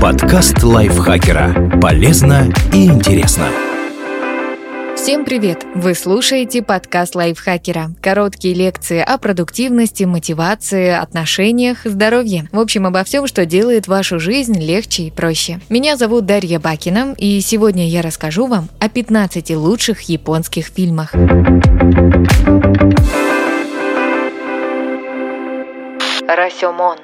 Подкаст лайфхакера. Полезно и интересно. Всем привет! Вы слушаете подкаст лайфхакера. Короткие лекции о продуктивности, мотивации, отношениях, здоровье. В общем, обо всем, что делает вашу жизнь легче и проще. Меня зовут Дарья Бакина, и сегодня я расскажу вам о 15 лучших японских фильмах. Расемон.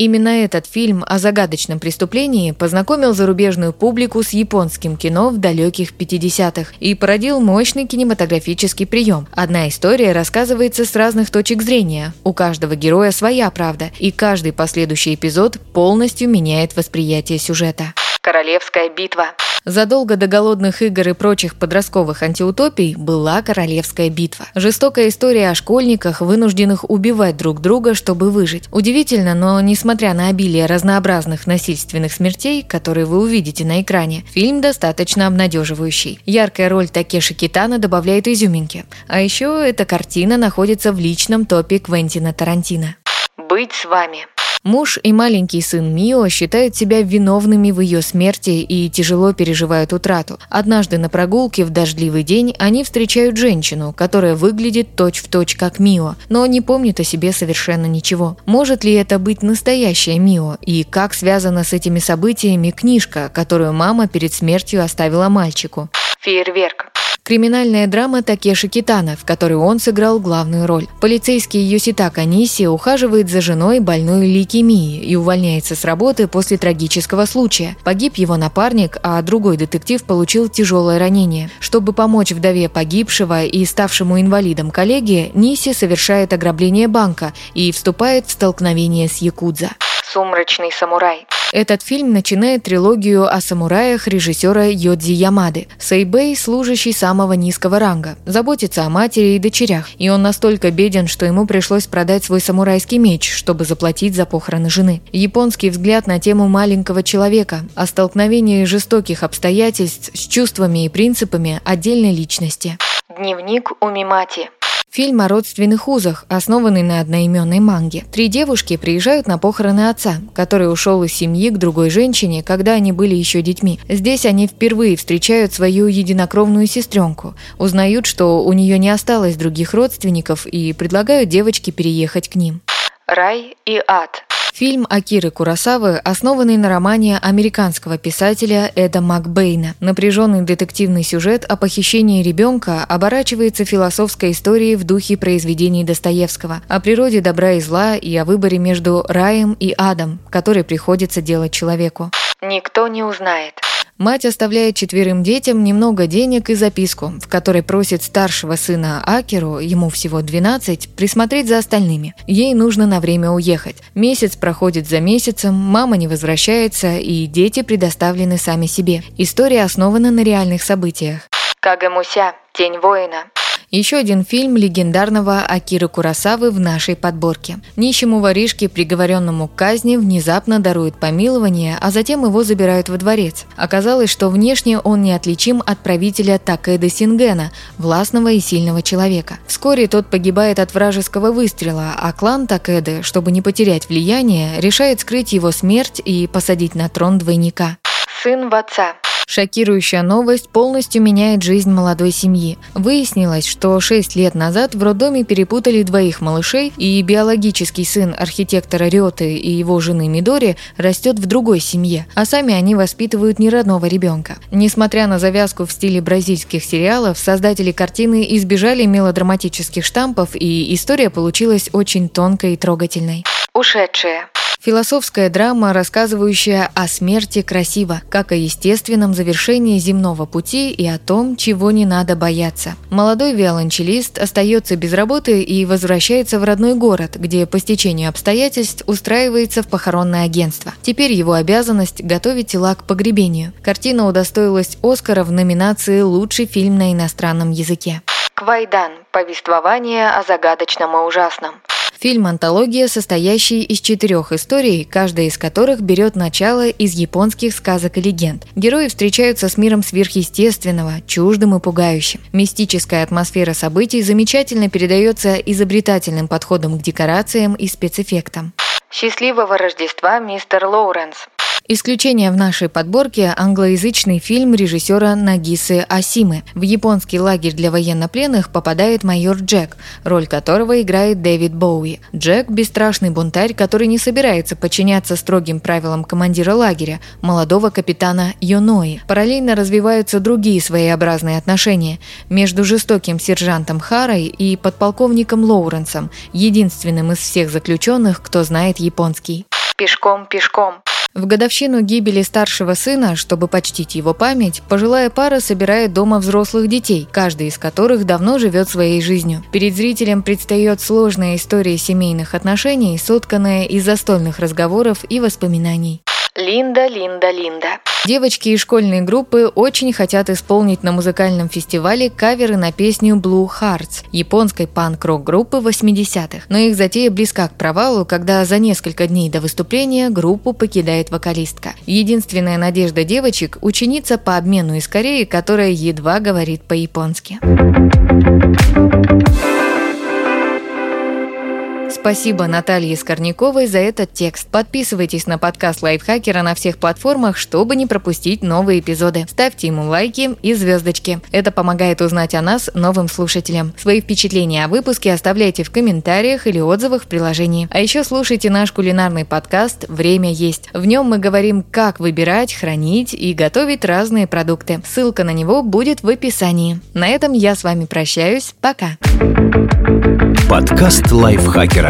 Именно этот фильм о загадочном преступлении познакомил зарубежную публику с японским кино в далеких 50-х и породил мощный кинематографический прием. Одна история рассказывается с разных точек зрения, у каждого героя своя правда, и каждый последующий эпизод полностью меняет восприятие сюжета. Королевская битва. Задолго до голодных игр и прочих подростковых антиутопий была Королевская битва. Жестокая история о школьниках, вынужденных убивать друг друга, чтобы выжить. Удивительно, но несмотря на обилие разнообразных насильственных смертей, которые вы увидите на экране, фильм достаточно обнадеживающий. Яркая роль Такеши Китана добавляет изюминки. А еще эта картина находится в личном топе Квентина Тарантино. Быть с вами. Муж и маленький сын Мио считают себя виновными в ее смерти и тяжело переживают утрату. Однажды на прогулке в дождливый день они встречают женщину, которая выглядит точь-в-точь точь как Мио, но не помнит о себе совершенно ничего. Может ли это быть настоящая Мио? И как связана с этими событиями книжка, которую мама перед смертью оставила мальчику? Фейерверк. Криминальная драма Такеши Китана, в которой он сыграл главную роль. Полицейский Йоситака Ниси ухаживает за женой больной лейкемией и увольняется с работы после трагического случая. Погиб его напарник, а другой детектив получил тяжелое ранение. Чтобы помочь вдове погибшего и ставшему инвалидом коллеге, Ниси совершает ограбление банка и вступает в столкновение с Якудза. «Сумрачный самурай». Этот фильм начинает трилогию о самураях режиссера Йодзи Ямады. Сейбэй – служащий самого низкого ранга, заботится о матери и дочерях, и он настолько беден, что ему пришлось продать свой самурайский меч, чтобы заплатить за похороны жены. Японский взгляд на тему маленького человека, о столкновении жестоких обстоятельств с чувствами и принципами отдельной личности. Дневник у Мимати. Фильм о родственных узах, основанный на одноименной манге. Три девушки приезжают на похороны отца, который ушел из семьи к другой женщине, когда они были еще детьми. Здесь они впервые встречают свою единокровную сестренку, узнают, что у нее не осталось других родственников и предлагают девочке переехать к ним. Рай и ад. Фильм Акиры Курасавы, основанный на романе американского писателя Эда Макбейна. Напряженный детективный сюжет о похищении ребенка оборачивается философской историей в духе произведений Достоевского, о природе добра и зла и о выборе между раем и адом, который приходится делать человеку. Никто не узнает. Мать оставляет четверым детям немного денег и записку, в которой просит старшего сына Акеру, ему всего 12, присмотреть за остальными. Ей нужно на время уехать. Месяц проходит за месяцем, мама не возвращается, и дети предоставлены сами себе. История основана на реальных событиях. Кагамуся, тень воина. Еще один фильм легендарного Акиры Курасавы в нашей подборке. Нищему воришке, приговоренному к казни, внезапно даруют помилование, а затем его забирают во дворец. Оказалось, что внешне он неотличим от правителя Такэда Сингена, властного и сильного человека. Вскоре тот погибает от вражеского выстрела, а клан Такэды, чтобы не потерять влияние, решает скрыть его смерть и посадить на трон двойника. Сын в отца. Шокирующая новость полностью меняет жизнь молодой семьи. Выяснилось, что 6 лет назад в роддоме перепутали двоих малышей, и биологический сын архитектора Рёты и его жены Мидори растет в другой семье, а сами они воспитывают неродного ребенка. Несмотря на завязку в стиле бразильских сериалов, создатели картины избежали мелодраматических штампов, и история получилась очень тонкой и трогательной. Ушедшие. Философская драма, рассказывающая о смерти красиво, как о естественном завершении земного пути и о том, чего не надо бояться. Молодой виолончелист остается без работы и возвращается в родной город, где по стечению обстоятельств устраивается в похоронное агентство. Теперь его обязанность – готовить тела к погребению. Картина удостоилась Оскара в номинации «Лучший фильм на иностранном языке». Квайдан. Повествование о загадочном и ужасном. Фильм-антология, состоящий из четырех историй, каждая из которых берет начало из японских сказок и легенд. Герои встречаются с миром сверхъестественного, чуждым и пугающим. Мистическая атмосфера событий замечательно передается изобретательным подходом к декорациям и спецэффектам. Счастливого Рождества, мистер Лоуренс. Исключение в нашей подборке – англоязычный фильм режиссера Нагисы Асимы. В японский лагерь для военнопленных попадает майор Джек, роль которого играет Дэвид Боуи. Джек – бесстрашный бунтарь, который не собирается подчиняться строгим правилам командира лагеря, молодого капитана Йонои. Параллельно развиваются другие своеобразные отношения между жестоким сержантом Харой и подполковником Лоуренсом, единственным из всех заключенных, кто знает японский. Пешком, пешком. В годовщину гибели старшего сына, чтобы почтить его память, пожилая пара собирает дома взрослых детей, каждый из которых давно живет своей жизнью. Перед зрителем предстает сложная история семейных отношений, сотканная из застольных разговоров и воспоминаний. Линда, Линда, Линда. Девочки и школьные группы очень хотят исполнить на музыкальном фестивале каверы на песню Blue Hearts японской панк-рок группы 80-х. Но их затея близка к провалу, когда за несколько дней до выступления группу покидает вокалистка. Единственная надежда девочек – ученица по обмену из Кореи, которая едва говорит по-японски. Спасибо Наталье Скорняковой за этот текст. Подписывайтесь на подкаст Лайфхакера на всех платформах, чтобы не пропустить новые эпизоды. Ставьте ему лайки и звездочки. Это помогает узнать о нас новым слушателям. Свои впечатления о выпуске оставляйте в комментариях или отзывах в приложении. А еще слушайте наш кулинарный подкаст «Время есть». В нем мы говорим, как выбирать, хранить и готовить разные продукты. Ссылка на него будет в описании. На этом я с вами прощаюсь. Пока. Подкаст Лайфхакера.